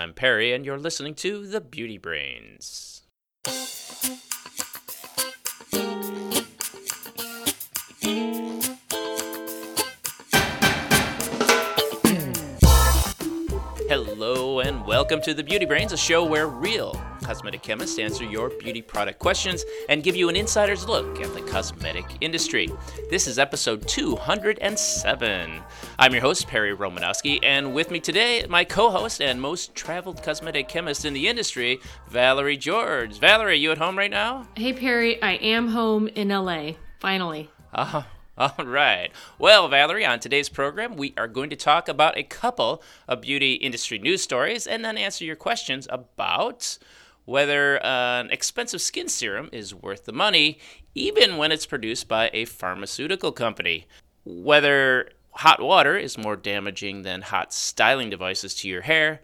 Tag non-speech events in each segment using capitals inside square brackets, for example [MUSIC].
I'm Perry, and you're listening to The Beauty Brains. Hello, and welcome to The Beauty Brains, a show where real cosmetic chemists answer your beauty product questions and give you an insider's look at the cosmetic industry. This is episode 207. I'm your host, Perry Romanowski, and with me today, my co host and most traveled cosmetic chemist in the industry, Valerie George. Valerie, you at home right now? Hey Perry, I am home in LA, finally. Uh, all right. Well, Valerie, on today's program, we are going to talk about a couple of beauty industry news stories and then answer your questions about whether uh, an expensive skin serum is worth the money, even when it's produced by a pharmaceutical company, whether hot water is more damaging than hot styling devices to your hair,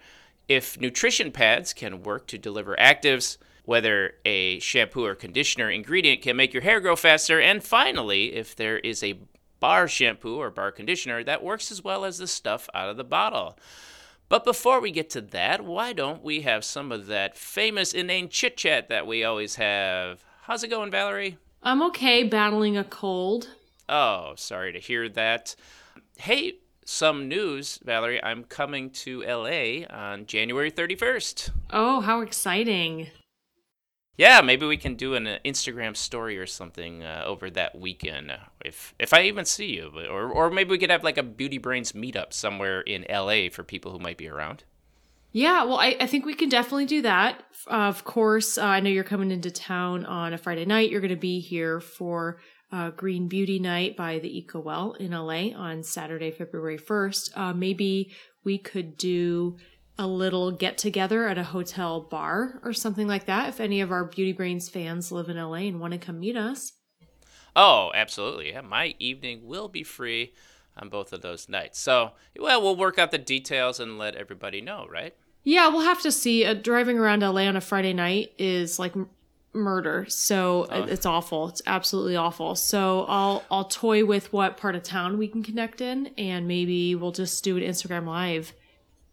if nutrition pads can work to deliver actives whether a shampoo or conditioner ingredient can make your hair grow faster, and finally, if there is a bar shampoo or bar conditioner that works as well as the stuff out of the bottle. But before we get to that, why don't we have some of that famous inane chit chat that we always have? How's it going, Valerie? I'm okay battling a cold. Oh, sorry to hear that. Hey, some news, Valerie. I'm coming to LA on January 31st. Oh, how exciting! Yeah, maybe we can do an uh, Instagram story or something uh, over that weekend, uh, if if I even see you, or or maybe we could have like a Beauty Brains meetup somewhere in LA for people who might be around. Yeah, well, I, I think we can definitely do that. Uh, of course, uh, I know you're coming into town on a Friday night. You're going to be here for Green Beauty Night by the Eco Well in LA on Saturday, February 1st. maybe we could do a little get together at a hotel bar or something like that if any of our Beauty Brains fans live in LA and want to come meet us. Oh, absolutely. Yeah, my evening will be free on both of those nights. So, well, we'll work out the details and let everybody know, right? Yeah, we'll have to see. Uh, driving around LA on a Friday night is like m- murder. So oh. it's awful. It's absolutely awful. So I'll I'll toy with what part of town we can connect in and maybe we'll just do an Instagram live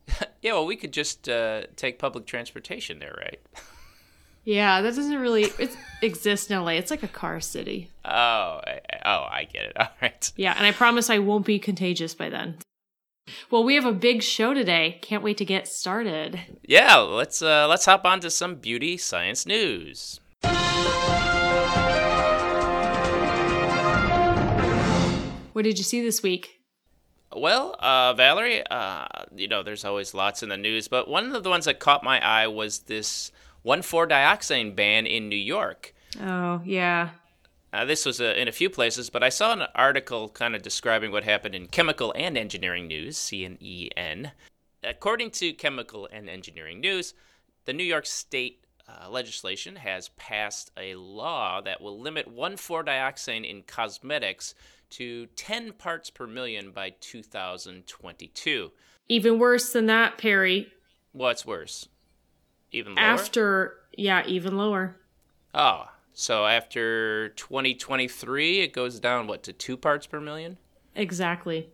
[LAUGHS] yeah, well, we could just uh, take public transportation there, right? yeah, that doesn't really exist in LA. It's like a car city. Oh, I, oh, I get it. [LAUGHS] All right. Yeah, and I promise I won't be contagious by then. Well, we have a big show today. Can't wait to get started. Yeah, let's uh, let's hop on to some beauty science news. What did you see this week? Well, uh, Valerie, uh, you know, there's always lots in the news, but one of the ones that caught my eye was this 1,4-dioxane ban in New York. Oh, yeah. Uh, this was uh, in a few places, but I saw an article kind of describing what happened in Chemical and Engineering News, C&EN. According to Chemical and Engineering News, the New York State uh, legislation has passed a law that will limit 1,4-dioxane in cosmetics to 10 parts per million by 2022. Even worse than that, Perry. What's worse? Even lower? After, yeah, even lower. Oh, so after 2023, it goes down, what, to two parts per million? Exactly.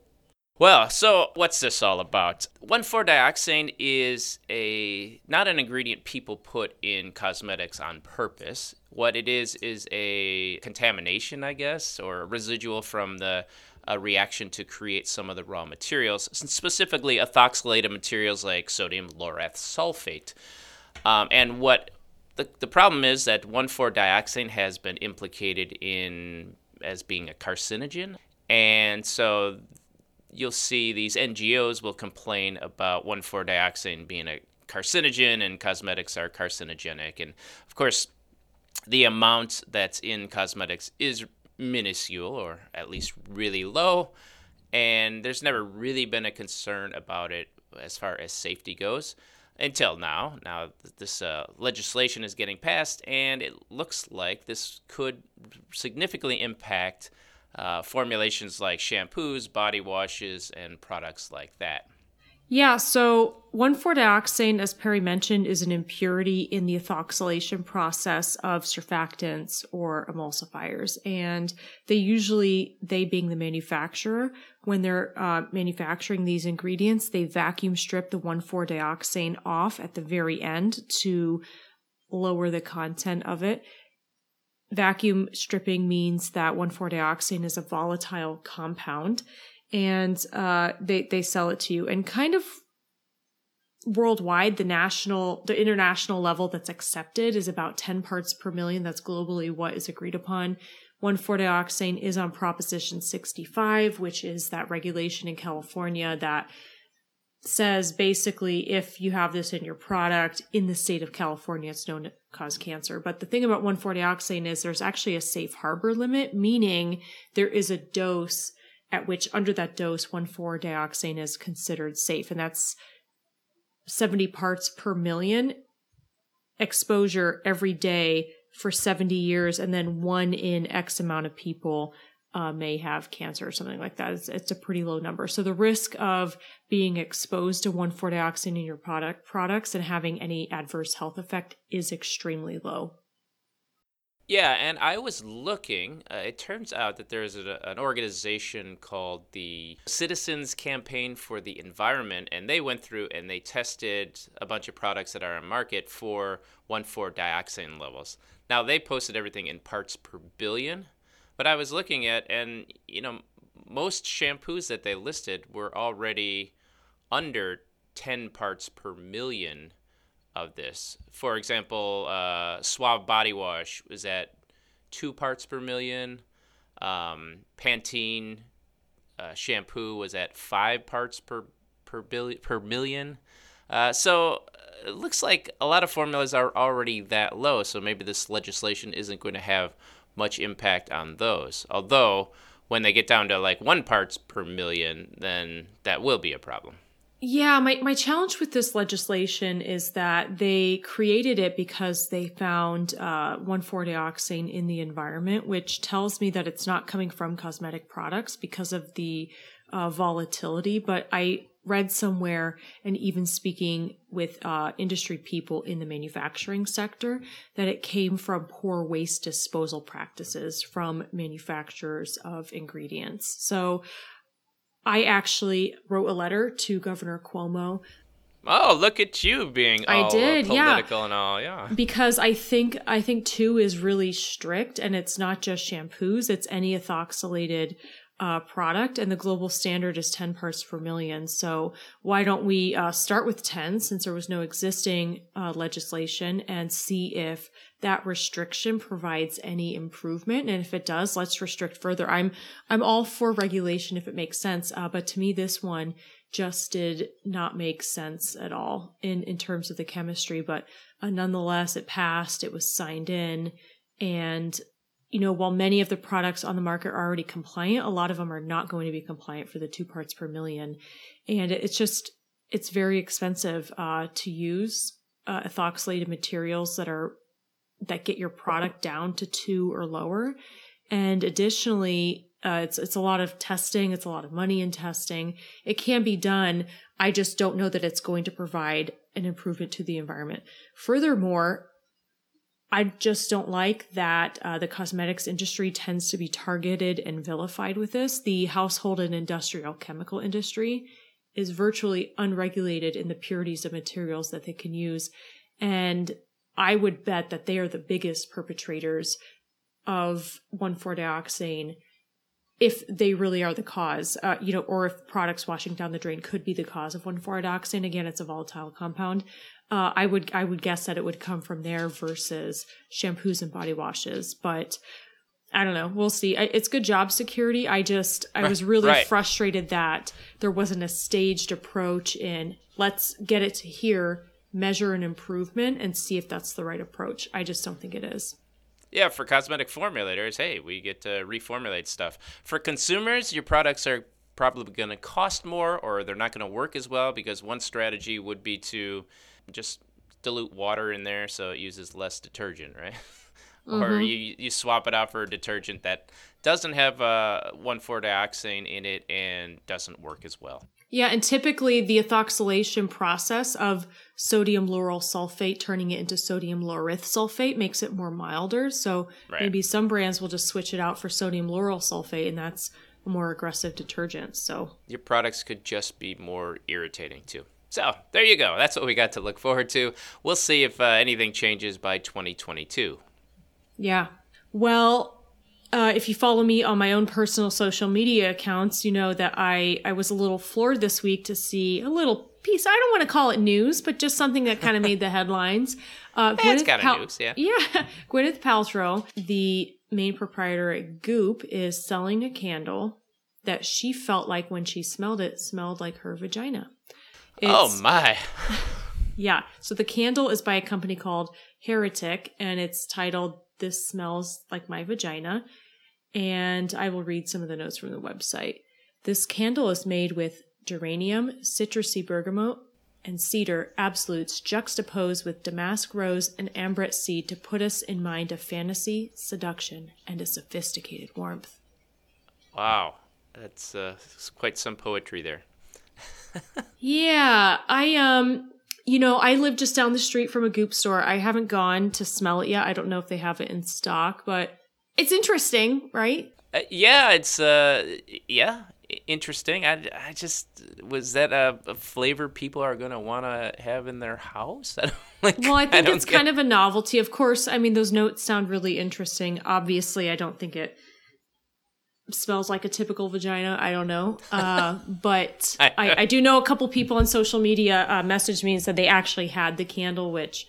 Well, so what's this all about? 1,4-dioxane is a not an ingredient people put in cosmetics on purpose. What it is is a contamination, I guess, or a residual from the a reaction to create some of the raw materials, specifically ethoxylated materials like sodium lauryl sulfate. Um, and what the, the problem is that 1,4-dioxane has been implicated in as being a carcinogen. And so you'll see these NGOs will complain about 1,4-dioxane being a carcinogen and cosmetics are carcinogenic. And of course, the amount that's in cosmetics is minuscule or at least really low. And there's never really been a concern about it as far as safety goes until now. Now, this uh, legislation is getting passed, and it looks like this could significantly impact uh, formulations like shampoos, body washes, and products like that. Yeah, so 1,4-dioxane, as Perry mentioned, is an impurity in the ethoxylation process of surfactants or emulsifiers. And they usually, they being the manufacturer, when they're uh, manufacturing these ingredients, they vacuum strip the 1,4-dioxane off at the very end to lower the content of it. Vacuum stripping means that 1,4-dioxane is a volatile compound and uh, they they sell it to you. And kind of worldwide, the national, the international level that's accepted is about 10 parts per million. That's globally what is agreed upon. 1,4-dioxane is on Proposition 65, which is that regulation in California that says basically if you have this in your product in the state of California, it's known to cause cancer. But the thing about 140 dioxane is there's actually a safe harbor limit, meaning there is a dose at which under that dose 1,4-dioxane is considered safe. And that's 70 parts per million exposure every day for 70 years. And then one in X amount of people uh, may have cancer or something like that. It's, it's, a pretty low number. So the risk of being exposed to 1,4-dioxin in your product products and having any adverse health effect is extremely low. Yeah, and I was looking. Uh, it turns out that there's a, an organization called the Citizens Campaign for the Environment, and they went through and they tested a bunch of products that are on market for 1,4 dioxin levels. Now, they posted everything in parts per billion, but I was looking at, and, you know, most shampoos that they listed were already under 10 parts per million of this. For example, uh, Suave Body Wash was at two parts per million. Um, Pantene uh, shampoo was at five parts per per billion per million. Uh, so it looks like a lot of formulas are already that low. So maybe this legislation isn't going to have much impact on those. Although when they get down to like one parts per million, then that will be a problem. Yeah, my, my challenge with this legislation is that they created it because they found uh, 1,4-dioxane in the environment, which tells me that it's not coming from cosmetic products because of the uh, volatility. But I read somewhere, and even speaking with uh, industry people in the manufacturing sector, that it came from poor waste disposal practices from manufacturers of ingredients. So I actually wrote a letter to Governor Cuomo. Oh, look at you being I did, political yeah. and all, yeah. Because I think I think two is really strict, and it's not just shampoos; it's any ethoxylated uh, product, and the global standard is 10 parts per million. So why don't we uh, start with 10 since there was no existing uh, legislation and see if that restriction provides any improvement, and if it does, let's restrict further. I'm I'm all for regulation if it makes sense, uh, but to me, this one just did not make sense at all in in terms of the chemistry. But uh, nonetheless, it passed. It was signed in, and you know, while many of the products on the market are already compliant, a lot of them are not going to be compliant for the two parts per million. And it's just, it's very expensive uh, to use uh, ethoxylated materials that are, that get your product down to two or lower. And additionally, uh, it's it's a lot of testing. It's a lot of money in testing. It can be done. I just don't know that it's going to provide an improvement to the environment. Furthermore, I just don't like that uh, the cosmetics industry tends to be targeted and vilified with this. The household and industrial chemical industry is virtually unregulated in the purities of materials that they can use. And I would bet that they are the biggest perpetrators of 1,4-dioxane if they really are the cause, uh, you know, or if products washing down the drain could be the cause of 1,4-dioxane. Again, it's a volatile compound uh, I would I would guess that it would come from there versus shampoos and body washes, but I don't know. We'll see. I, it's good job security. I just I was [LAUGHS] really right. frustrated that there wasn't a staged approach in let's get it to here, measure an improvement, and see if that's the right approach. I just don't think it is. Yeah, for cosmetic formulators, hey, we get to reformulate stuff. For consumers, your products are probably going to cost more or they're not going to work as well because one strategy would be to just dilute water in there so it uses less detergent, right? [LAUGHS] Mm-hmm. or you you swap it out for a detergent that doesn't have uh, 1,4-dioxane in it and doesn't work as well. Yeah, and typically the ethoxylation process of sodium lauryl sulfate turning it into sodium laureth sulfate makes it more milder. So Right. maybe some brands will just switch it out for sodium lauryl sulfate, and that's a more aggressive detergent. So Your products could just be more irritating too. So there you go. That's what we got to look forward to. We'll see if uh, anything changes by 2022. Yeah. Well, uh, if you follow me on my own personal social media accounts, you know that I, I was a little floored this week to see a little piece. I don't want to call it news, but just something that kind of made the headlines. [LAUGHS] Uh, Eh, it's Gwyneth kinda Pal- news, yeah. [LAUGHS] Yeah. Gwyneth Paltrow, the main proprietor at Goop, is selling a candle that she felt like when she smelled it, smelled like her vagina. Oh my. yeah. So the candle is by a company called Heretic and it's titled This Smells Like My Vagina. And I will read some of the notes from the website. This candle is made with geranium, citrusy bergamot, and cedar absolutes juxtaposed with damask rose and ambrette seed to put us in mind of fantasy, seduction, and a sophisticated warmth. Wow. That's uh, quite some poetry there. Yeah, I um you know, I live just down the street from a goop store. I haven't gone to smell it yet. I don't know if they have it in stock, but it's interesting, right? Uh, yeah, it's uh, yeah, interesting. I, I just was that a, a flavor people are gonna want to have in their house. [LAUGHS] I don't, like, Well, I think don't it's get- kind of a novelty. Of course, I mean those notes sound really interesting. Obviously, I don't think it smells like a typical vagina. I don't know. [LAUGHS] Uh, but I, I do know a couple people on social media uh, messaged me and said they actually had the candle, which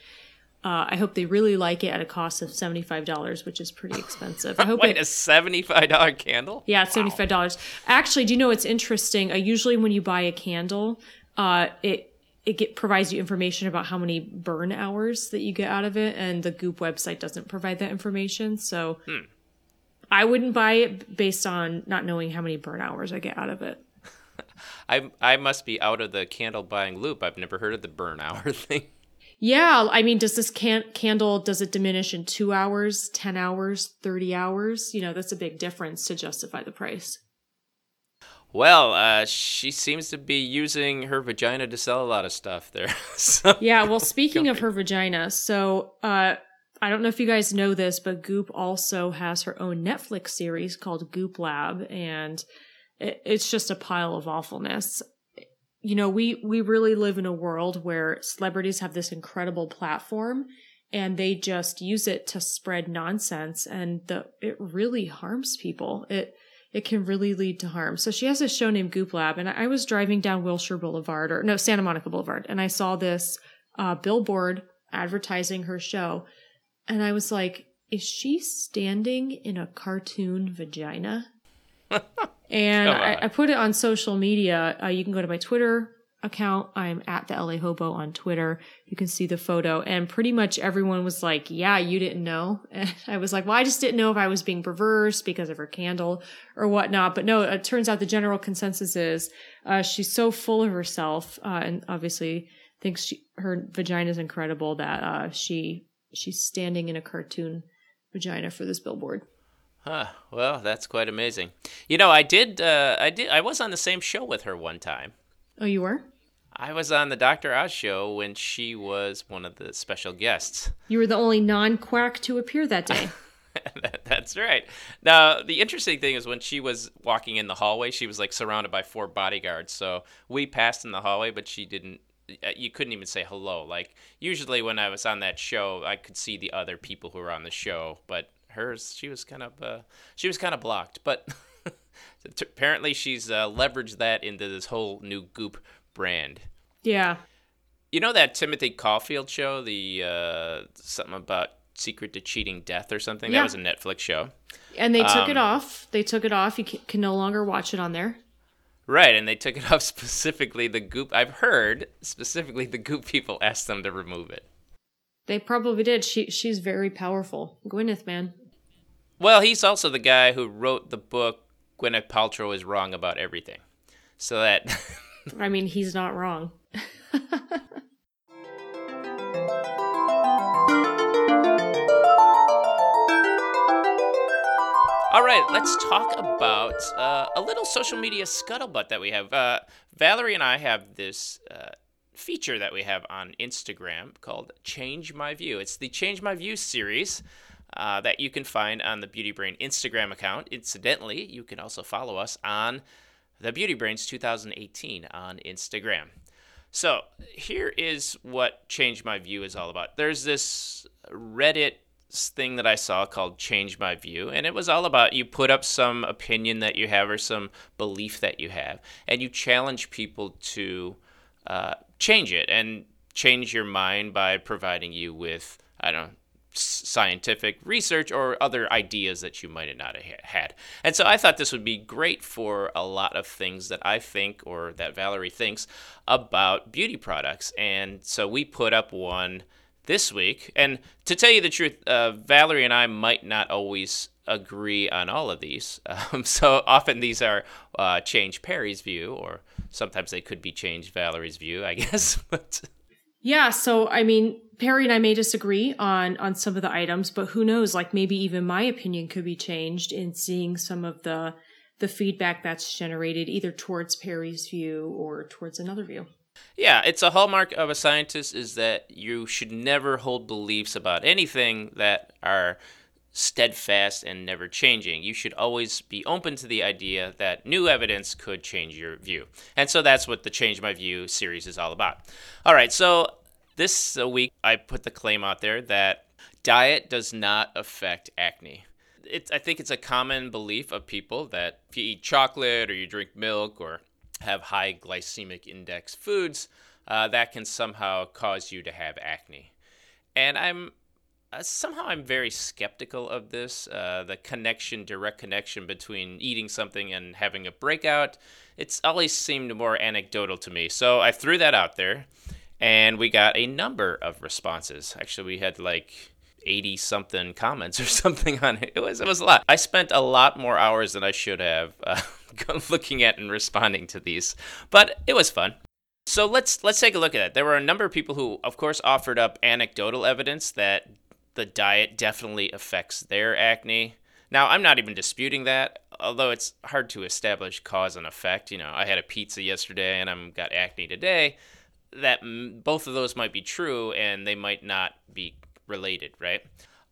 uh, I hope they really like it at a cost of seventy five dollars, which is pretty expensive. I [LAUGHS] hope Wait, it, a seventy-five dollar candle? Yeah, seventy five dollars. Actually, do you know what's interesting? Uh, usually, when you buy a candle, uh, it it get, provides you information about how many burn hours that you get out of it, and the Goop website doesn't provide that information. So, I wouldn't buy it based on not knowing how many burn hours I get out of it. [LAUGHS] I I must be out of the candle buying loop. I've never heard of the burn hour [LAUGHS] thing. Yeah, I mean, does this can- candle does it diminish in two hours, ten hours, thirty hours? You know, that's a big difference to justify the price. Well, uh, she seems to be using her vagina to sell a lot of stuff there. [LAUGHS] so, Yeah, well, speaking of her vagina, so uh, I don't know if you guys know this, but Goop also has her own Netflix series called Goop Lab, and it, it's just a pile of awfulness. You know, we we really live in a world where celebrities have this incredible platform, and they just use it to spread nonsense, and the it really harms people. It it can really lead to harm. So she has a show named Goop Lab, and I was driving down Wilshire Boulevard, or no, Santa Monica Boulevard, and I saw this uh, billboard advertising her show, and I was like, "Is she standing in a cartoon vagina?" [LAUGHS] and I. I put it on social media. Uh, you can go to my Twitter account. I'm at the LA Hobo on Twitter. You can see the photo, and pretty much everyone was like, "Yeah, you didn't know." [LAUGHS] And I was like, "Well, I just didn't know if I was being perverse because of her candle or whatnot." But no, it turns out the general consensus is uh, she's so full of herself, uh, and obviously thinks she, her vagina is incredible that uh, she she's standing in a cartoon vagina for this billboard. Huh. Well, that's quite amazing. You know, I did. Uh, I did. I was on the same show with her one time. Oh, you were? I was on the Dr. Oz show when she was one of the special guests. You were the only non-quack to appear that day. [LAUGHS] That's right. Now, the interesting thing is when she was walking in the hallway, she was like surrounded by four bodyguards. So we passed in the hallway, but she didn't. Uh, You couldn't even say hello. Like usually when I was on that show, I could see the other people who were on the show, but hers, she was kind of, uh, she was kind of blocked. But [LAUGHS] apparently, she's uh, leveraged that into this whole new Goop brand. yeah. You know that Timothy Caulfield show, the uh, something about secret to cheating death or something? Yeah. That was a Netflix show. And they took it Um, off. They took it off. You can, can no longer watch it on there. Right, and they took it [LAUGHS] off specifically the goop. I've heard specifically the goop people asked them to remove it. They probably did. She she's very powerful. Gwyneth, man. Well, he's also the guy who wrote the book Gwyneth Paltrow is wrong about everything. So that [LAUGHS] I mean, he's not wrong. [LAUGHS] All right, let's talk about uh, a little social media scuttlebutt that we have. Uh, Valerie and I have this uh, feature that we have on Instagram called Change My View. It's the Change My View series. Uh, that you can find on the Beauty Brain Instagram account. Incidentally, you can also follow us on the Beauty Brains 2018 on Instagram. So, here is what Change My View is all about. There's this Reddit thing that I saw called Change My View, and it was all about you put up some opinion that you have or some belief that you have, and you challenge people to uh, change it and change your mind by providing you with, I don't know, scientific research or other ideas that you might not have had. And so I thought this would be great for a lot of things that I think or that Valerie thinks about beauty products. And so we put up one this week. And to tell you the truth, uh, Valerie and I might not always agree on all of these. [LAUGHS] Um, so often these are uh, change Perry's view, or sometimes they could be change Valerie's view, I [LAUGHS] guess. but yeah, so I mean, Perry and I may disagree on on some of the items, but who knows? Like maybe even my opinion could be changed in seeing some of the the feedback that's generated either towards Perry's view or towards another view. Yeah, it's a hallmark of a scientist is that you should never hold beliefs about anything that are steadfast and never changing. You should always be open to the idea that new evidence could change your view. And so that's what the Change My View series is all about. All right, so this week I put the claim out there that diet does not affect acne. It, I think it's a common belief of people that if you eat chocolate or you drink milk or have high glycemic index foods, uh, that can somehow cause you to have acne. And I'm uh, somehow I'm very skeptical of this. Uh, the connection, direct connection between eating something and having a breakout, it's always seemed more anecdotal to me. So I threw that out there, and we got a number of responses. Actually, we had like 80 something comments [LAUGHS] or something on it. It was it was a lot. I spent a lot more hours than I should have uh, [LAUGHS] looking at and responding to these, but it was fun. So let's let's take a look at it. There were a number of people who, of course, offered up anecdotal evidence that the diet definitely affects their acne. Now, I'm not even disputing that, although it's hard to establish cause and effect. You know, I had a pizza yesterday and I'm got acne today. That both of those might be true and they might not be related, right?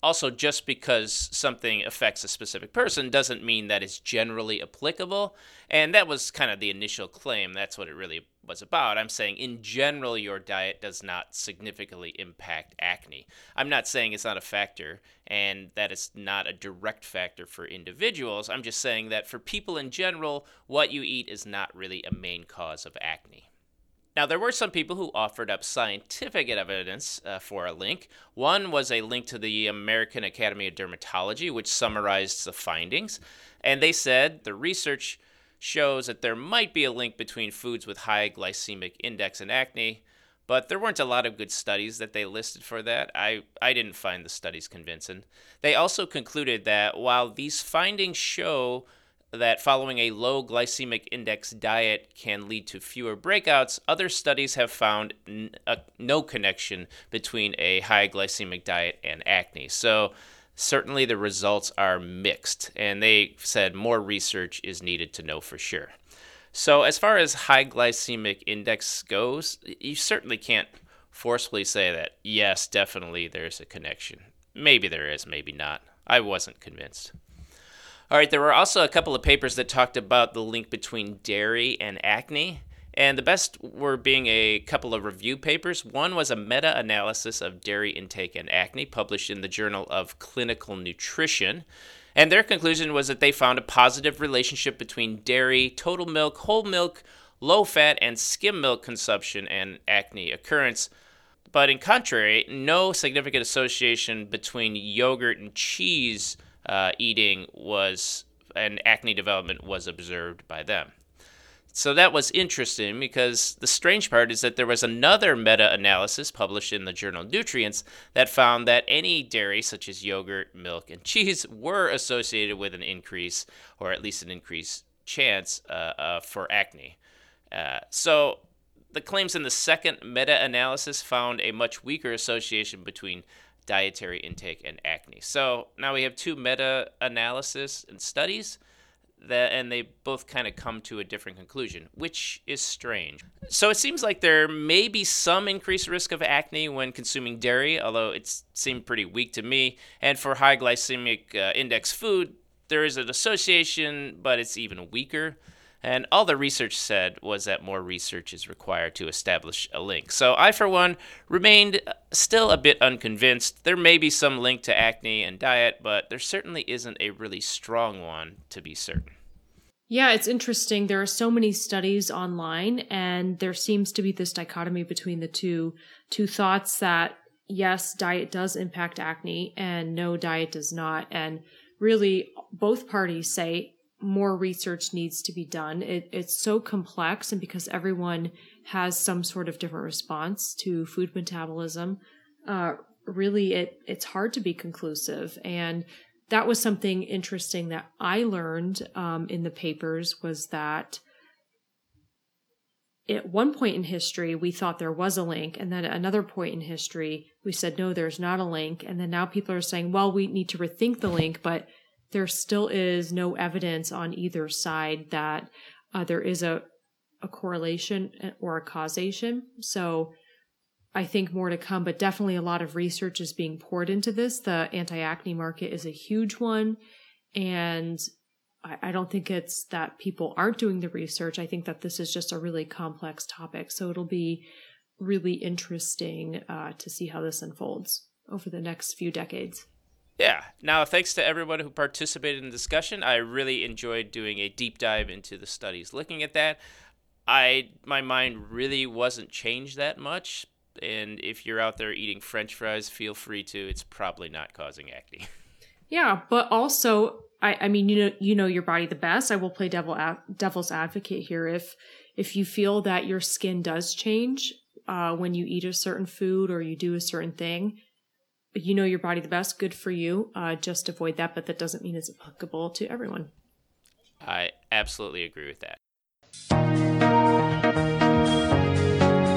Also, just because something affects a specific person doesn't mean that it's generally applicable. And that was kind of the initial claim. That's what it really was about. I'm saying, in general, your diet does not significantly impact acne. I'm not saying it's not a factor and that it's not a direct factor for individuals. I'm just saying that for people in general, what you eat is not really a main cause of acne. Now, there were some people who offered up scientific evidence uh, for a link. One was a link to the American Academy of Dermatology, which summarized the findings. And they said the research shows that there might be a link between foods with high glycemic index and acne, but there weren't a lot of good studies that they listed for that. I, I didn't find the studies convincing. They also concluded that while these findings show that following a low glycemic index diet can lead to fewer breakouts, other studies have found n- a, no connection between a high glycemic diet and acne. So, certainly the results are mixed, and they said more research is needed to know for sure. So, as far as high glycemic index goes, you certainly can't forcefully say that, yes, definitely there's a connection. Maybe there is, maybe not. I wasn't convinced. All right, there were also a couple of papers that talked about the link between dairy and acne. And the best were being a couple of review papers. One was a meta analysis of dairy intake and acne, published in the Journal of Clinical Nutrition. And their conclusion was that they found a positive relationship between dairy, total milk, whole milk, low fat, and skim milk consumption and acne occurrence. But in contrary, no significant association between yogurt and cheese uh, eating was and acne development was observed by them. So that was interesting because the strange part is that there was another meta analysis published in the journal Nutrients that found that any dairy, such as yogurt, milk, and cheese, were associated with an increase, or at least an increased chance uh, uh, for acne. Uh, so the claims in the second meta analysis found a much weaker association between dietary intake and acne. So now we have two meta analysis and studies that and they both kind of come to a different conclusion, which is strange. So it seems like there may be some increased risk of acne when consuming dairy, although it seemed pretty weak to me. And for high glycemic uh, index food, there is an association, but it's even weaker. And all the research said was that more research is required to establish a link. So I, for one, remained uh, still a bit unconvinced. There may be some link to acne and diet, but there certainly isn't a really strong one to be certain. Yeah, it's interesting. There are so many studies online, and there seems to be this dichotomy between the two two thoughts that yes, diet does impact acne, and no, diet does not. And really, both parties say more research needs to be done. It, it's so complex, and because everyone has some sort of different response to food metabolism, uh, really it it's hard to be conclusive. And that was something interesting that I learned um, in the papers was that at one point in history we thought there was a link and then at another point in history we said no there's not a link and then now people are saying well we need to rethink the link but there still is no evidence on either side that uh, there is a, a correlation or a causation. So I think more to come, but definitely a lot of research is being poured into this. The anti acne market is a huge one. And I, I don't think it's that people aren't doing the research. I think that this is just a really complex topic. So it'll be really interesting uh, to see how this unfolds over the next few decades. Yeah. Now, thanks to everyone who participated in the discussion. I really enjoyed doing a deep dive into the studies looking at that. I my mind really wasn't changed that much, and if you're out there eating French fries, feel free to. It's probably not causing acne. [LAUGHS] Yeah, but also, I, I mean, you know, you know your body the best. I will play devil devil's advocate here. If if you feel that your skin does change uh, when you eat a certain food or you do a certain thing, you know your body the best, good for you. Uh, just avoid that, but that doesn't mean it's applicable to everyone. I absolutely agree with that.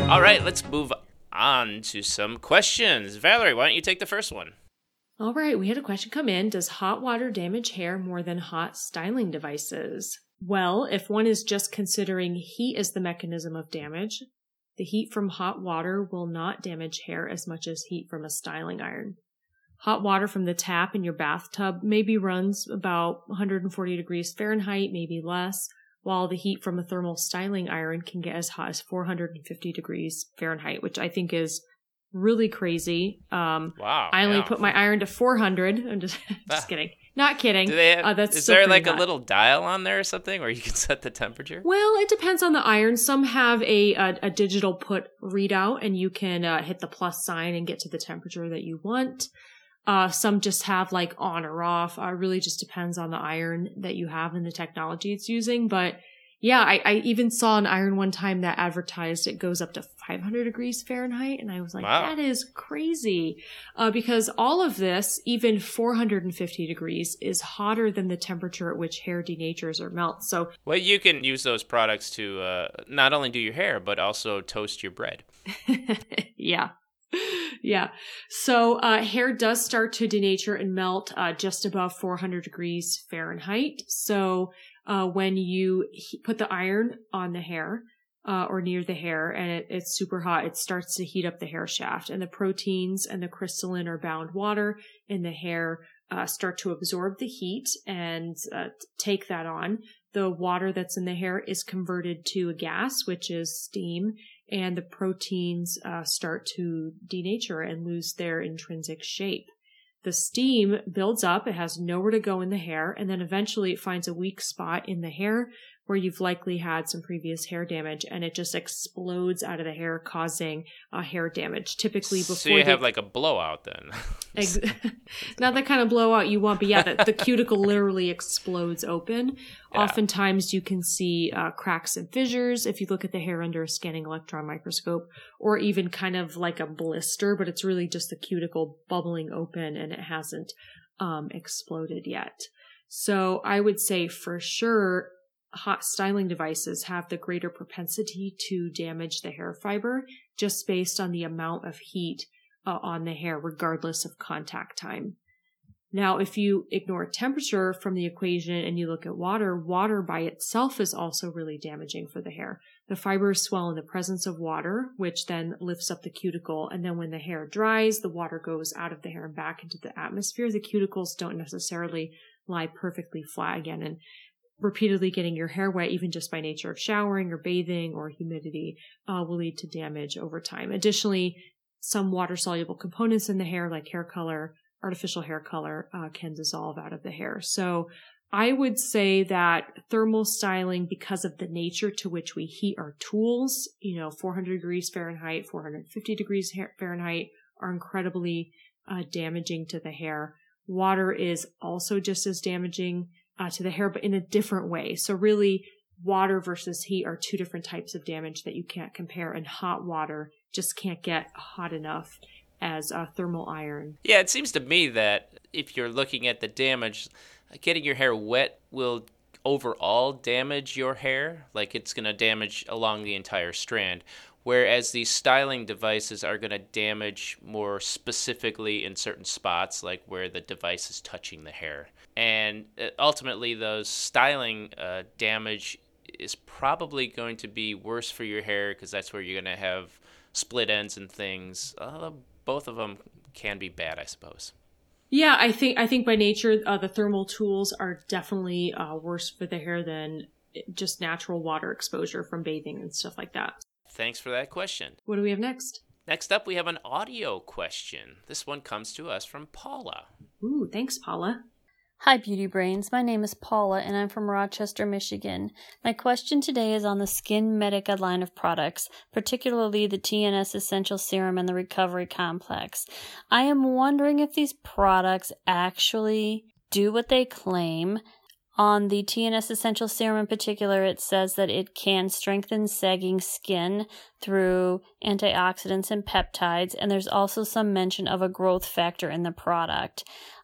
All right, let's move on to some questions. Valerie, why don't you take the first one? All right, we had a question come in. Does hot water damage hair more than hot styling devices? Well, if one is just considering heat as the mechanism of damage, the heat from hot water will not damage hair as much as heat from a styling iron. Hot water from the tap in your bathtub maybe runs about 140 degrees Fahrenheit, maybe less, while the heat from a thermal styling iron can get as hot as 450 degrees Fahrenheit, which I think is really crazy. Um, wow. I only yeah. put my iron to 400. I'm just, [LAUGHS] just kidding. Not kidding. Do they have, uh, that's is there like hot. a little dial on there or something where you can [LAUGHS] set the temperature? Well, it depends on the iron. Some have a a, a digital put readout, and you can uh, hit the plus sign and get to the temperature that you want. Uh, some just have like on or off. Uh, really just depends on the iron that you have and the technology it's using. But yeah, I, I even saw an iron one time that advertised it goes up to 500 degrees Fahrenheit. And I was like, wow. that is crazy. Uh, because all of this, even 450 degrees, is hotter than the temperature at which hair denatures or melts. So, well, you can use those products to uh, not only do your hair, but also toast your bread. [LAUGHS] yeah. Yeah. So, uh, hair does start to denature and melt uh, just above 400 degrees Fahrenheit. So, uh, when you put the iron on the hair uh, or near the hair and it, it's super hot, it starts to heat up the hair shaft, and the proteins and the crystalline or bound water in the hair uh, start to absorb the heat and uh, take that on. The water that's in the hair is converted to a gas, which is steam, and the proteins uh, start to denature and lose their intrinsic shape. The steam builds up, it has nowhere to go in the hair, and then eventually it finds a weak spot in the hair where you've likely had some previous hair damage and it just explodes out of the hair, causing uh, hair damage. Typically, before so you have like a blowout then. ex- [LAUGHS] [LAUGHS] not the kind of blowout you want, but yeah, the, the cuticle literally explodes open. Yeah. Oftentimes, you can see uh, cracks and fissures if you look at the hair under a scanning electron microscope, or even kind of like a blister, but it's really just the cuticle bubbling open and it hasn't um, exploded yet. So I would say for sure hot styling devices have the greater propensity to damage the hair fiber just based on the amount of heat uh, on the hair, regardless of contact time. Now, if you ignore temperature from the equation and you look at water, water by itself is also really damaging for the hair. The fibers swell in the presence of water, which then lifts up the cuticle. And then when the hair dries, the water goes out of the hair and back into the atmosphere. The cuticles don't necessarily lie perfectly flat again. And repeatedly getting your hair wet, even just by nature of showering or bathing or humidity, uh, will lead to damage over time. Additionally, some water soluble components in the hair, like hair color, artificial hair color uh, can dissolve out of the hair. So I would say that thermal styling, because of the nature to which we heat our tools, you know, 400 degrees Fahrenheit, 450 degrees Fahrenheit are incredibly uh, damaging to the hair. Water is also just as damaging uh, to the hair, but in a different way. So really, water versus heat are two different types of damage that you can't compare, and hot water just can't get hot enough as a thermal iron. Yeah, it seems to me that if you're looking at the damage, getting your hair wet will overall damage your hair. Like it's going to damage along the entire strand. Whereas these styling devices are going to damage more specifically in certain spots, like where the device is touching the hair. And uh, ultimately, those styling uh, damage is probably going to be worse for your hair because that's where you're going to have split ends and things. Uh, both of them can be bad, I suppose. Yeah, I think I think by nature uh, the thermal tools are definitely uh, worse for the hair than just natural water exposure from bathing and stuff like that. Thanks for that question. What do we have next? Next up, we have an audio question. This one comes to us from Paula. Ooh, thanks, Paula. Hi, Beauty Brains. My name is Paula, and I'm from Rochester, Michigan. My question today is on the SkinMedica line of products, particularly the TNS Essential Serum and the Recovery Complex. I am wondering if these products actually do what they claim. On the TNS Essential Serum in particular, it says that it can strengthen sagging skin through antioxidants and peptides, and there's also some mention of a growth factor in the product.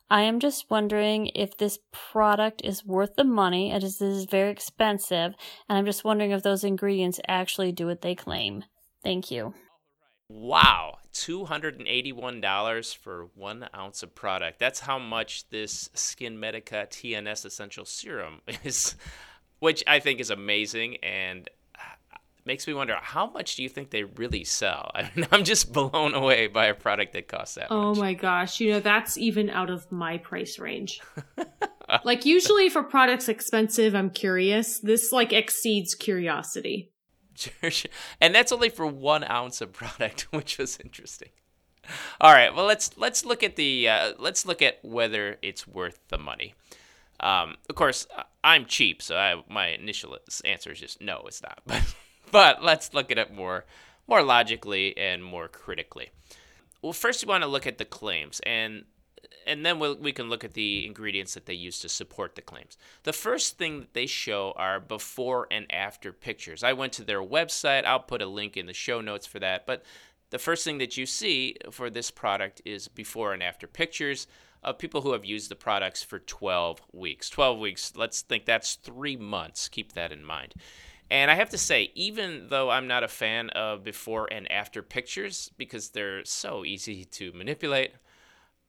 I am just wondering if this product is worth the money. It is, is very expensive, and I'm just wondering if those ingredients actually do what they claim. Thank you. Wow, $281 for one ounce of product. That's how much this SkinMedica TNS Essential Serum [LAUGHS] is, which I think is amazing. And uh, makes me wonder how much do you think they really sell? I [LAUGHS] mean, I'm just blown away by a product that costs that oh much. my gosh, you know that's even out of my price range. [LAUGHS] like usually if a product's expensive, I'm curious. This like exceeds curiosity. And that's only for one ounce of product, [LAUGHS] which was interesting. All right, well let's let's look at the uh, let's look at whether it's worth the money. Um, of course, I'm cheap, so I, my initial answer is just no, it's not. [LAUGHS] But but let's look at it more more logically and more critically. Well, first we want to look at the claims and and then we'll, we can look at the ingredients that they use to support the claims. The first thing that they show are before and after pictures. I went to their website. I'll put a link in the show notes for that. But the first thing that you see for this product is before and after pictures of people who have used the products for 12 weeks. 12 weeks, let's think that's three months. Keep that in mind. And I have to say, even though I'm not a fan of before and after pictures because they're so easy to manipulate,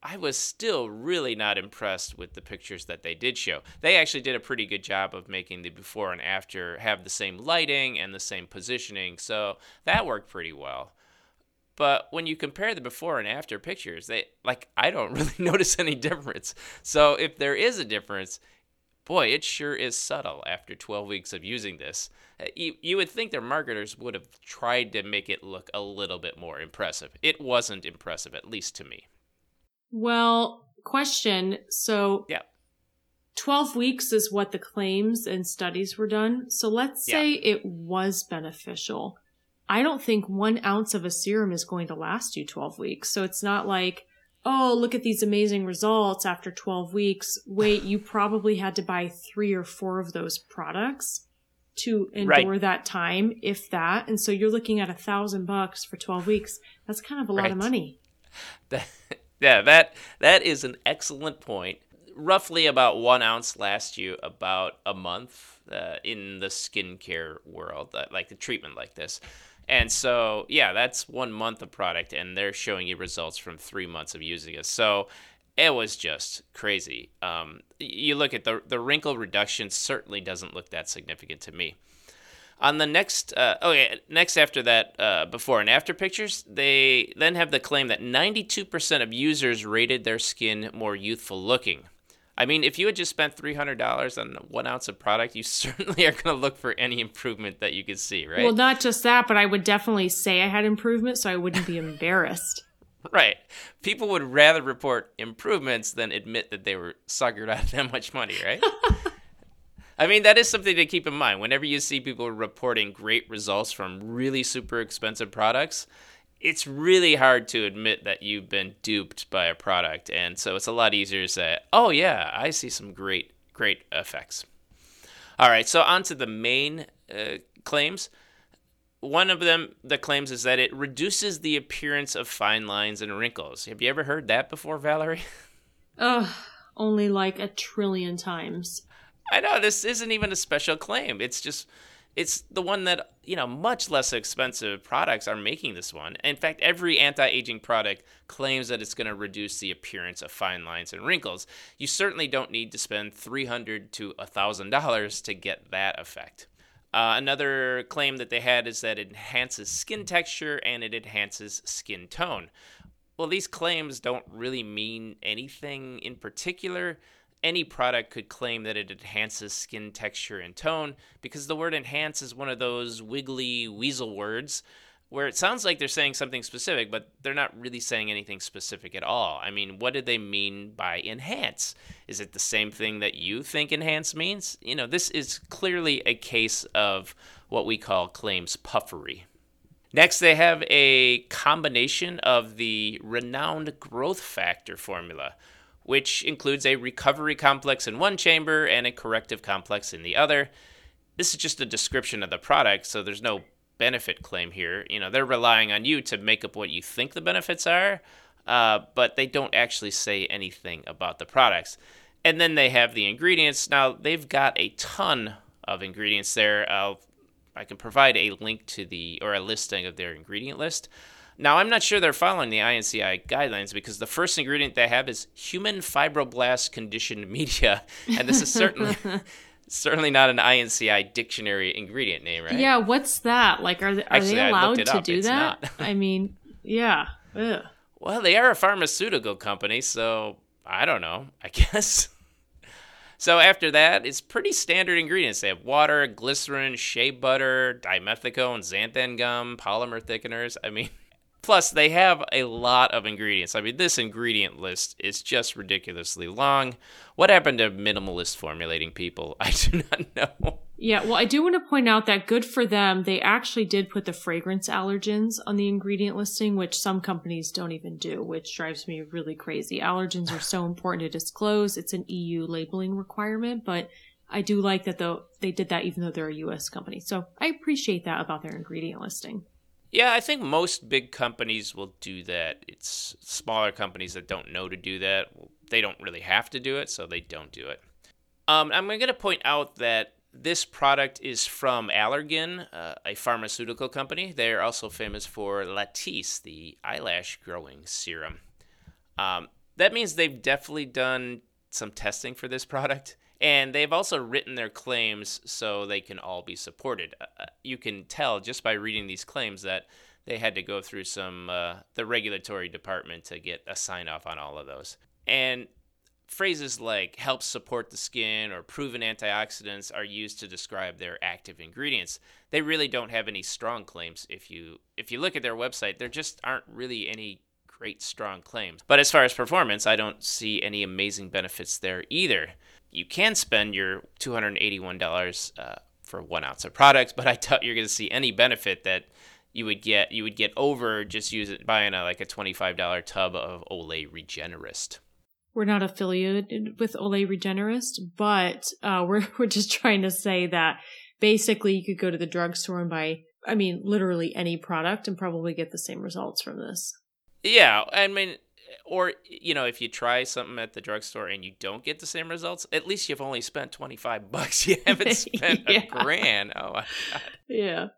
I was still really not impressed with the pictures that they did show. They actually did a pretty good job of making the before and after have the same lighting and the same positioning, so that worked pretty well. But when you compare the before and after pictures, they like I don't [LAUGHS] really notice any difference. So if there is a difference, boy, it sure is subtle after 12 weeks of using this. Uh, you, you would think their marketers would have tried to make it look a little bit more impressive. It wasn't impressive, at least to me. Well, question. So, yeah. 12 weeks is what the claims and studies were done. So let's say yeah. it was beneficial. I don't think one ounce of a serum is going to last you 12 weeks. So it's not like, oh, look at these amazing results after 12 weeks. Wait, you probably had to buy three or four of those products to endure right. that time, if that. And so you're looking at a thousand bucks for 12 weeks. That's kind of a lot right. of money. That, yeah, that that is an excellent point. Roughly about one ounce lasts you about a month uh, in the skincare world, uh, like the treatment like this. And so, yeah, that's one month of product, and they're showing you results from three months of using it. So it was just crazy. Um, you look at the the wrinkle reduction certainly doesn't look that significant to me. On the next, uh, oh yeah, next after that, uh, before and after pictures, they then have the claim that 92% of users rated their skin more youthful looking. I mean, if you had just spent $300 on one ounce of product, you [LAUGHS] certainly are going to look for any improvement that you could see, right? Well, not just that, but I would definitely say I had improvement so I wouldn't be embarrassed. [LAUGHS] Right. People would rather report improvements than admit that they were suckered out of that much money, right? [LAUGHS] I mean, that is something to keep in mind. Whenever you see people reporting great results from really super expensive products, it's really hard to admit that you've been duped by a product. And so it's a lot easier to say, oh, yeah, I see some great, great effects. All right, so on to the main uh, claims. One of them, the claims, is that it reduces the appearance of fine lines and wrinkles. Have you ever heard that before, Valerie? [LAUGHS] Ugh, only like a trillion times. I know this isn't even a special claim. It's just it's the one that you know much less expensive products are making this one. In fact, every anti-aging product claims that it's going to reduce the appearance of fine lines and wrinkles. You certainly don't need to spend 300 to $1000 to get that effect. Uh, another claim that they had is that it enhances skin texture and it enhances skin tone. Well, these claims don't really mean anything in particular any product could claim that it enhances skin texture and tone because the word enhance is one of those wiggly weasel words where it sounds like they're saying something specific, but they're not really saying anything specific at all. I mean, what do they mean by enhance? Is it the same thing that you think enhance means? You know, this is clearly a case of what we call claims puffery. Next, they have a combination of the renowned growth factor formula, which includes a recovery complex in one chamber and a corrective complex in the other. This is just a description of the product, so there's no benefit claim here. You know, they're relying on you to make up what you think the benefits are, uh, but they don't actually say anything about the products. And then they have the ingredients. Now, they've got a ton of ingredients there. I'll, I can provide a link to the, or a listing of their ingredient list. Now, I'm not sure they're following the INCI guidelines because the first ingredient they have is human fibroblast conditioned [LAUGHS] media, and this is certainly [LAUGHS] certainly not an INCI dictionary ingredient name, right? Yeah, what's that? Like, are they, are Actually, they allowed to do It's that? I mean, yeah. Ugh. Well, they are a pharmaceutical company, so I don't know. I [LAUGHS] guess. So after that, it's pretty standard ingredients. They have water, glycerin, shea butter, dimethicone, xanthan gum, polymer thickeners. I mean, plus they have a lot of ingredients. I mean, this ingredient list is just ridiculously long. What happened to minimalist formulating people? [LAUGHS] I do not know. Yeah, well, I do want to point out that good for them, they actually did put the fragrance allergens on the ingredient listing, which some companies don't even do, which drives me really crazy. Allergens are so important to disclose. It's an EU labeling requirement, but I do like that though they did that even though they're a US company. So I appreciate that about their ingredient listing. Yeah, I think most big companies will do that. It's smaller companies that don't know to do that. They don't really have to do it, so they don't do it. Um, I'm going to point out that this product is from Allergan, uh, a pharmaceutical company. They're also famous for Latisse, the eyelash growing serum. Um, that means they've definitely done some testing for this [LAUGHS] product. And they've also written their claims so they can all be supported. Uh, you can tell just by reading these claims that they had to go through some uh, the regulatory department to get a sign off on all of those. And phrases like helps support the skin or proven antioxidants are used to describe their active ingredients. They really don't have any strong claims. If you if you look at their website, there just aren't really any great strong claims. But as far as performance, I don't see any amazing benefits there either. You can spend your $281 uh, for one ounce of product, but I doubt you're going to see any benefit that you would get you would get over just using buying a like a $25 tub of Olay Regenerist. We're not affiliated with Olay Regenerist, but uh, [LAUGHS] we're we're just trying to say that basically you could go to the drugstore and buy, I mean, literally any product and probably get the same results from this. Yeah, I mean, or you know, if you try something at the drugstore and you don't get the same results, at least you've only spent twenty five [LAUGHS] bucks. You haven't [LAUGHS] spent Yeah. a grand. Oh my god. Yeah.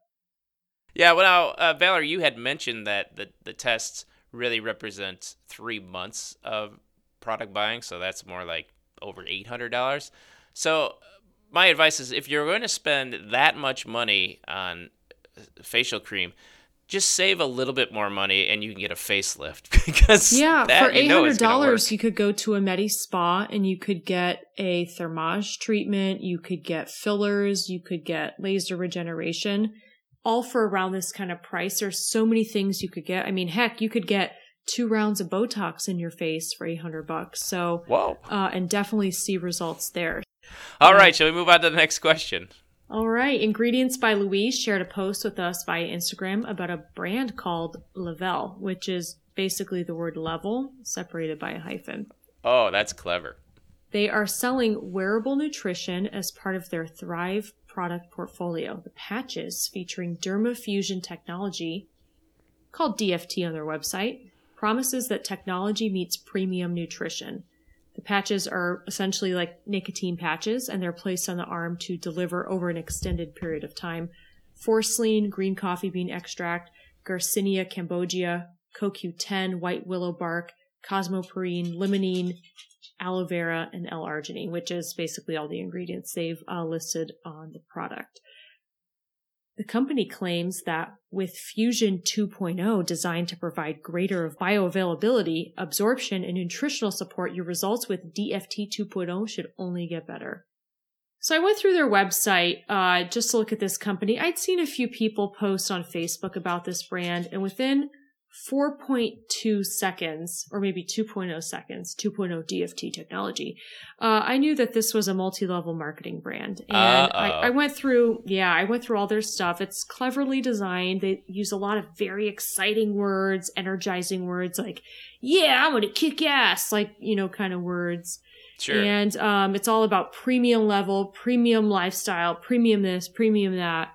Yeah, well, uh, Valerie, you had mentioned that the, the tests really represent three months of product buying, so that's more like over $800. So, my advice is if you're going to spend that much money on facial cream, just save a little bit more money and you can get a facelift [LAUGHS] because yeah for eight hundred dollars you, you could go to a Medi Spa and you could get a thermage treatment, you could get fillers, you could get laser regeneration, all for around this kind of price. There's so many things you could get. I mean, heck, you could get two rounds of Botox in your face for eight hundred bucks. So, whoa, uh, and definitely see results there. All uh, right, shall we move on to the next question? All right. Ingredients by Louise shared a post with us via Instagram about a brand called Le-Vel, which is basically the word level separated by a hyphen. Oh, that's clever. They are selling wearable nutrition as part of their Thrive product portfolio. The patches featuring Dermal Fusion technology, called DFT on their website, promises that technology meets premium nutrition. The patches are essentially like nicotine patches, and they're placed on the arm to deliver over an extended period of time. ForsLean, green coffee bean extract, Garcinia cambogia, CoQ10, white willow bark, Cosmoperine, limonene, aloe vera, and L-arginine, which is basically all the ingredients they've uh, listed on the product. The company claims that with Fusion 2.0 designed to provide greater bioavailability, absorption, and nutritional support, your results with DFT 2.0 should only get better. So I went through their website uh, just to look at this company. I'd seen a few people post on Facebook about this brand, and within 4.2 seconds, or maybe 2.0 seconds, 2.0 DFT technology. Uh, I knew that this was a multi-level marketing brand, and I, I, went through, yeah, I went through all their stuff. It's cleverly designed. They use a lot of very exciting words, energizing words, like "Yeah, I'm gonna kick ass," like you know, kind of words. Sure. And um, it's all about premium level, premium lifestyle, premium this, premium that.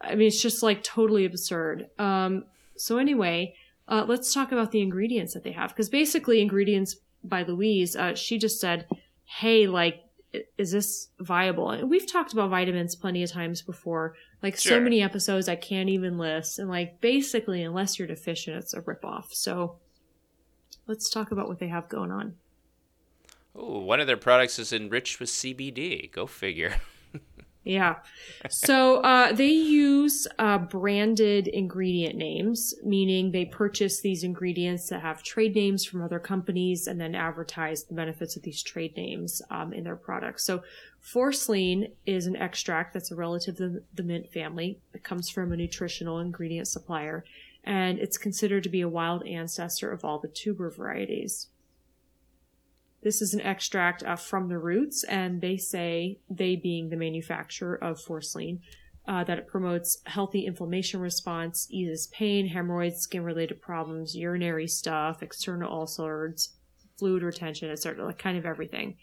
I mean, it's just like totally absurd. Um, so anyway, uh, let's talk about the ingredients that they have because basically ingredients by Louise, uh, she just said, "Hey, like, is this viable?" And we've talked about vitamins plenty of times before, like sure. so many episodes I can't even list, and like basically, unless you're deficient, it's a ripoff. So let's talk about what they have going on. Oh, one of their products is enriched with CBD. Go figure. [LAUGHS] Yeah. So uh, they use uh, branded ingredient names, meaning they purchase these ingredients that have trade names from other companies and then advertise the benefits of these trade names um, in their products. So ForsLean is an extract that's a relative of the mint family. It comes from a nutritional ingredient supplier, and it's considered to be a wild ancestor of all the tuber varieties. This is an extract uh, from the roots, and they say, they being the manufacturer of ForsLean, uh, that it promotes healthy inflammation response, eases pain, hemorrhoids, skin related problems, urinary stuff, external ulcers, fluid retention, etc., like kind of everything.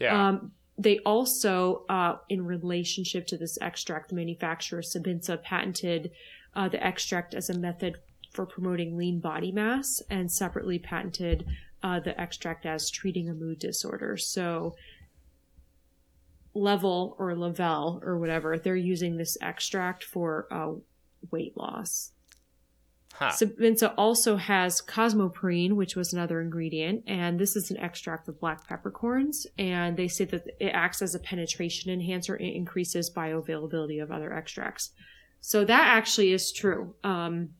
Yeah. Um, they also, uh, in relationship to this extract, the manufacturer Sabinsa patented uh, the extract as a method for promoting lean body mass and separately patented uh, the extract as treating a mood disorder. So, Level or Lavelle or whatever, they're using this extract for uh, weight loss. Huh. Sabinsa also has Cosmoperine, which was another ingredient, and this is an extract of black peppercorns. And they say that it acts as a penetration enhancer. It increases bioavailability of other extracts. So that actually is true. Um,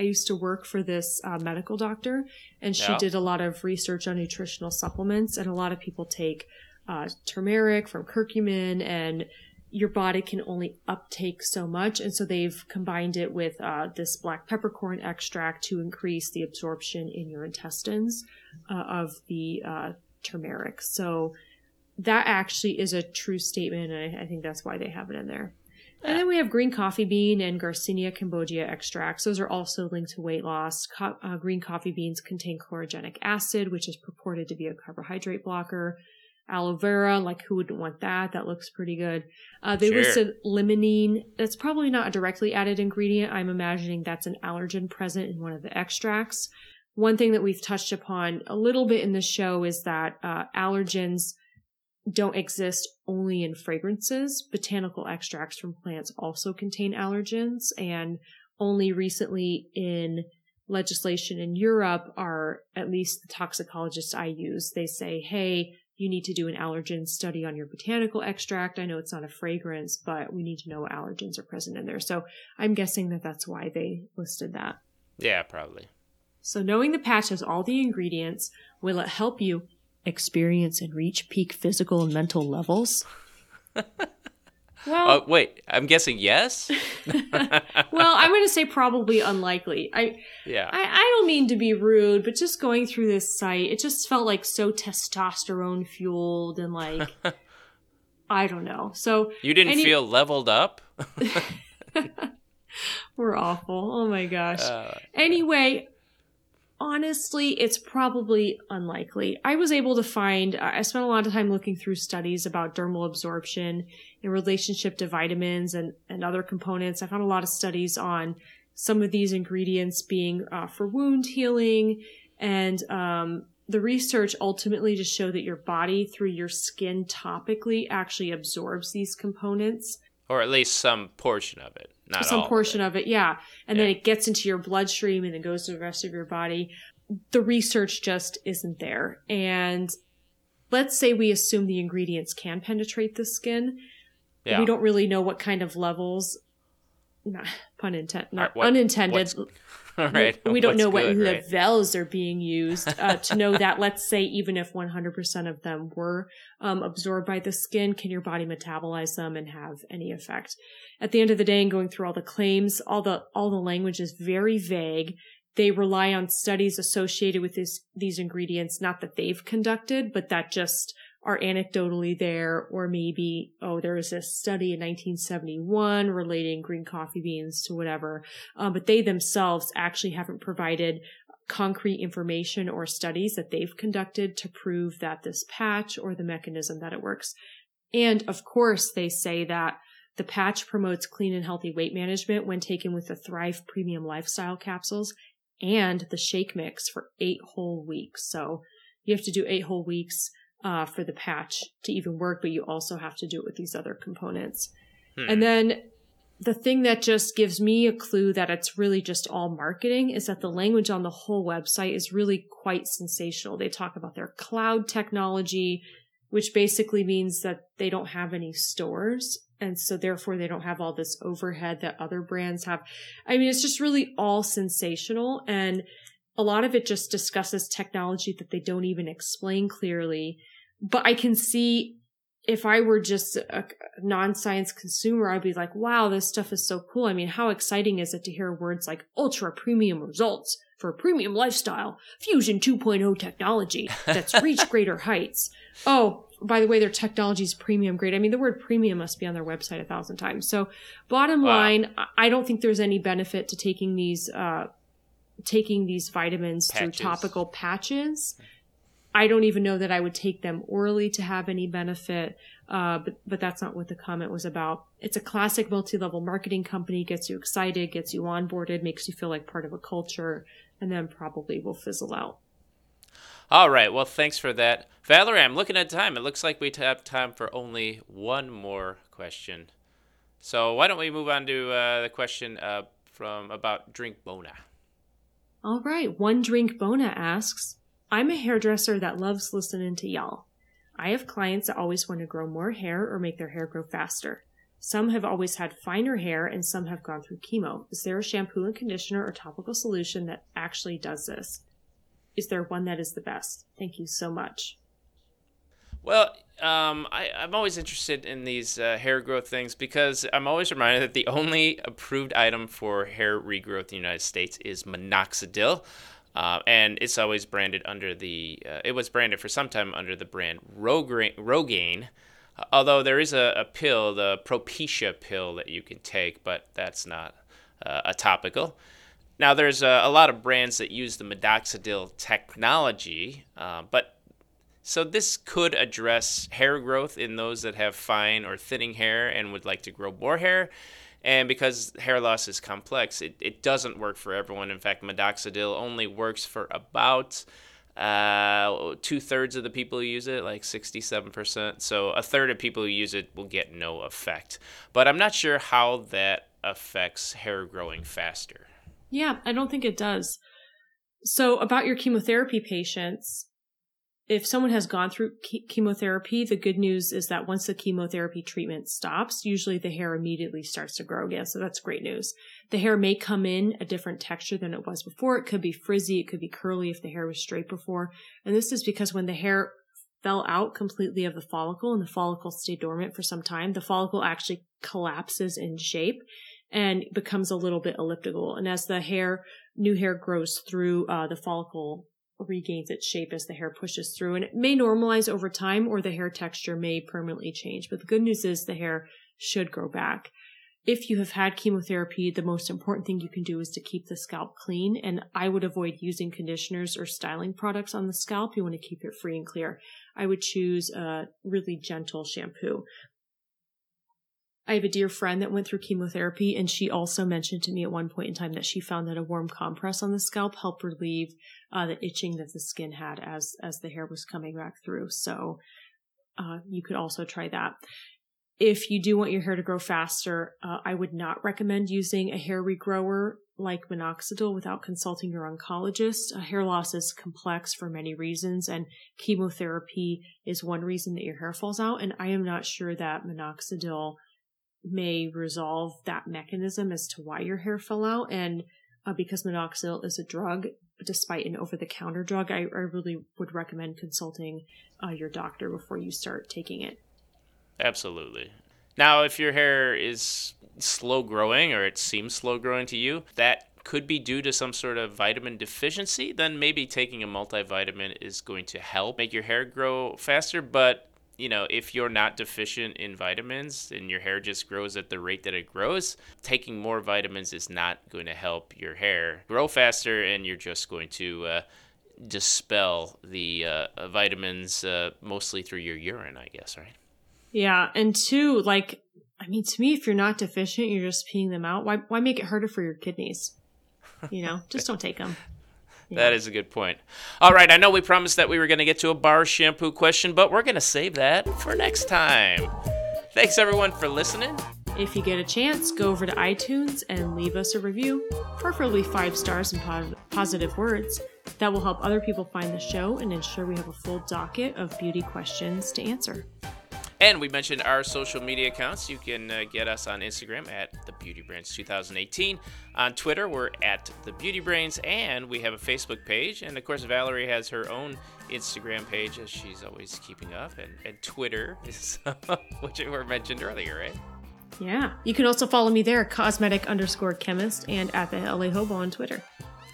I used to work for this uh, medical doctor, and she yeah. did a lot of research on nutritional supplements. And a lot of people take uh, turmeric from curcumin, and your body can only uptake so much. And so they've combined it with uh, this black peppercorn extract to increase the absorption in your intestines uh, of the uh, turmeric. So that actually is a true statement, and I, I think that's why they have it in there. And then we have green coffee bean and Garcinia cambogia extracts. Those are also linked to weight loss. Co- uh, green coffee beans contain chlorogenic acid, which is purported to be a carbohydrate blocker. Aloe vera, like who wouldn't want that? That looks pretty good. Uh, they sure. listed limonene. That's probably not a directly added ingredient. I'm imagining that's an allergen present in one of the extracts. One thing that we've touched upon a little bit in the show is that uh, allergens don't exist only in fragrances. Botanical extracts from plants also contain allergens and only recently in legislation in Europe are at least the toxicologists I use. They say, Hey, you need to do an allergen study on your botanical extract. I know it's not a fragrance, but we need to know what allergens are present in there. So I'm guessing that that's why they listed that. Yeah, probably. So knowing the patch has all the ingredients, will it help you experience and reach peak physical and mental levels? [LAUGHS] Well, uh, wait, I'm guessing yes. [LAUGHS] well, I'm going to say probably unlikely. I yeah. I, I don't mean to be rude, but just going through this site, it just felt like so testosterone fueled and like [LAUGHS] I don't know. So you didn't any- feel leveled up. We're awful. Oh my gosh. Uh, anyway, honestly, it's probably unlikely. I was able to find, I spent a lot of time looking through studies about dermal absorption in relationship to vitamins and, and other components. I found a lot of studies on some of these ingredients being uh, for wound healing and, um, the research ultimately just showed that your body through your skin topically actually absorbs these components or at least some portion of it not some portion of it. of it. yeah and yeah. then it gets into your bloodstream and then goes to the rest of your body the research just isn't there and let's say we assume the ingredients can penetrate the skin yeah. we don't really know what kind of levels not pun intended not right, what, unintended [LAUGHS] all right. We, we don't know what right? levels are being used uh, [LAUGHS] to know that. Let's say even if 100% of them were um, absorbed by the skin, can your body metabolize them and have any effect? At the end of the day, and going through all the claims, all the all the language is very vague. They rely on studies associated with this, these ingredients, not that they've conducted, but that just are anecdotally there, or maybe, oh, there was a study in 1971 relating green coffee beans to whatever. Um, but they themselves actually haven't provided concrete information or studies that they've conducted to prove that this patch or the mechanism that it works. And of course, they say that the patch promotes clean and healthy weight management when taken with the Thrive Premium Lifestyle capsules and the shake mix for eight whole weeks. So you have to do eight whole weeks uh, for the patch to even work, but you also have to do it with these other components. Hmm. And then the thing that just gives me a clue that it's really just all marketing is that the language on the whole website is really quite sensational. They talk about their cloud technology, which basically means that they don't have any stores. And so therefore they don't have all this overhead that other brands have. I mean, it's just really all sensational. And a lot of it just discusses technology that they don't even explain clearly but I can see if I were just a non-science consumer, I'd be like, wow, this stuff is so cool. I mean, how exciting is it to hear words like ultra premium results for premium lifestyle, fusion 2.0 technology that's [LAUGHS] reached greater heights. Oh, by the way, their technology is premium grade. I mean, the word premium must be on their website a thousand times. So bottom wow. line, I don't think there's any benefit to taking these, uh, taking these vitamins patches. through topical patches. I don't even know that I would take them orally to have any benefit. Uh, but, but that's not what the comment was about. It's a classic multi-level marketing company, gets you excited, gets you onboarded, makes you feel like part of a culture, and then probably will fizzle out. All right. Well, thanks for that. Valerie, I'm looking at time. It looks like we have time for only one more question. So why don't we move on to uh, the question uh, from about Drink Bona? All right. One Drink Bona asks, I'm a hairdresser that loves listening to y'all. I have clients that always want to grow more hair or make their hair grow faster. Some have always had finer hair and some have gone through chemo. Is there a shampoo and conditioner or topical solution that actually does this? Is there one that is the best? Thank you so much. Well, um, I, am always interested in these uh, hair growth things because I'm always reminded that the only approved item for hair regrowth in the United States is minoxidil. Uh, and it's always branded under the. Uh, it was branded for some time under the brand Rogaine, uh, although there is a, a, pill, the Propecia pill, that you can take, but that's not uh, a topical. Now, there's a, a, lot of brands that use the minoxidil technology, uh, but so this could address hair growth in those that have fine or thinning hair and would like to grow more hair. And because hair loss is complex, it, it doesn't work for everyone. In fact, minoxidil only works for about uh, two thirds of the people who use it, like 67%. So a third of people who use it will get no effect. But I'm not sure how that affects hair growing faster. Yeah, I don't think it does. So, about your chemotherapy patients, if someone has gone through chemotherapy, the good news is that once the chemotherapy treatment stops, usually the hair immediately starts to grow again. So that's great news. The hair may come in a different texture than it was before. It could be frizzy. It could be curly if the hair was straight before. And this is because when the hair fell out completely of the follicle and the follicle stayed dormant for some time, the follicle actually collapses in shape and becomes a little bit elliptical. And as the hair, new hair grows through, uh, the follicle regains its shape as the hair pushes through and it may normalize over time or the hair texture may permanently change. But the good news is the hair should grow back. If you have had chemotherapy, the most important thing you can do is to keep the scalp clean. And I would avoid using conditioners or styling products on the scalp. You want to keep it free and clear. I would choose a really gentle shampoo. I have a dear friend that went through chemotherapy, and she also mentioned to me at one point in time that she found that a warm compress on the scalp helped relieve uh, the itching that the skin had as as the hair was coming back through. So uh, you could also try that. If you do want your hair to grow faster, uh, I would not recommend using a hair regrower like minoxidil without consulting your oncologist. Uh, hair loss is complex for many reasons, and chemotherapy is one reason that your hair falls out. And I am not sure that minoxidil may resolve that mechanism as to why your hair fell out. And uh, because minoxidil is a drug, despite an over the counter drug, I, I, really would recommend consulting uh, your doctor before you start taking it. Absolutely. Now, if your hair is slow growing or it seems slow growing to you, that could be due to some sort of vitamin deficiency, then maybe taking a multivitamin is going to help make your hair grow faster. But you know, if you're not deficient in vitamins and your hair just grows at the rate that it grows, taking more vitamins is not going to help your hair grow faster, and you're just going to uh, dispel the uh, vitamins uh, mostly through your urine, I guess, right? Yeah, and two, like, I mean, to me, if you're not deficient, you're just peeing them out. Why, why make it harder for your kidneys? You know, just don't take them. That is a good point. All right, I know we promised that we were going to get to a bar shampoo question, but we're going to save that for next time. Thanks everyone for listening. If you get a chance, go over to iTunes and leave us a review, preferably five stars and po- positive words. That will help other people find the show and ensure we have a full docket of beauty questions to answer. And we mentioned our social media accounts. You can uh, get us on Instagram at the Beauty Brains 2018. On Twitter, we're at the Beauty Brains, and we have a Facebook page. And of course, Valerie has her own Instagram page, as she's always keeping up, and, and Twitter, [LAUGHS] is, which were mentioned earlier, right? Yeah. You can also follow me there, cosmetic underscore chemist, and at the LA Hobo on Twitter.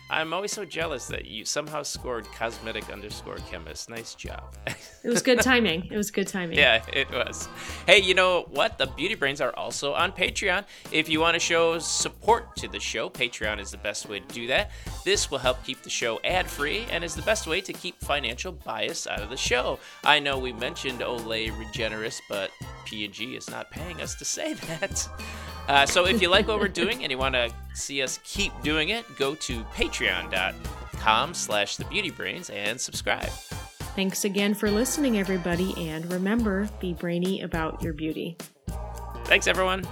I'm always so jealous that you somehow scored cosmetic underscore chemist. Nice job. it was good [LAUGHS] timing. It was good timing. Yeah, it was. Hey, you know what? The Beauty Brains are also on Patreon. If you want to show support to the show, Patreon is the best way to do that. This will help keep the show ad free and is the best way to keep financial bias out of the show. I know we mentioned Olay Regenerist, but P&G is not paying us to say [LAUGHS] that. Uh, so if you like what we're doing and you want to see us keep doing it, go to patreon.com slash thebeautybrains and subscribe. Thanks again for listening, everybody, and remember, be brainy about your beauty. Thanks, everyone.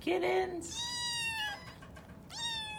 Kittens.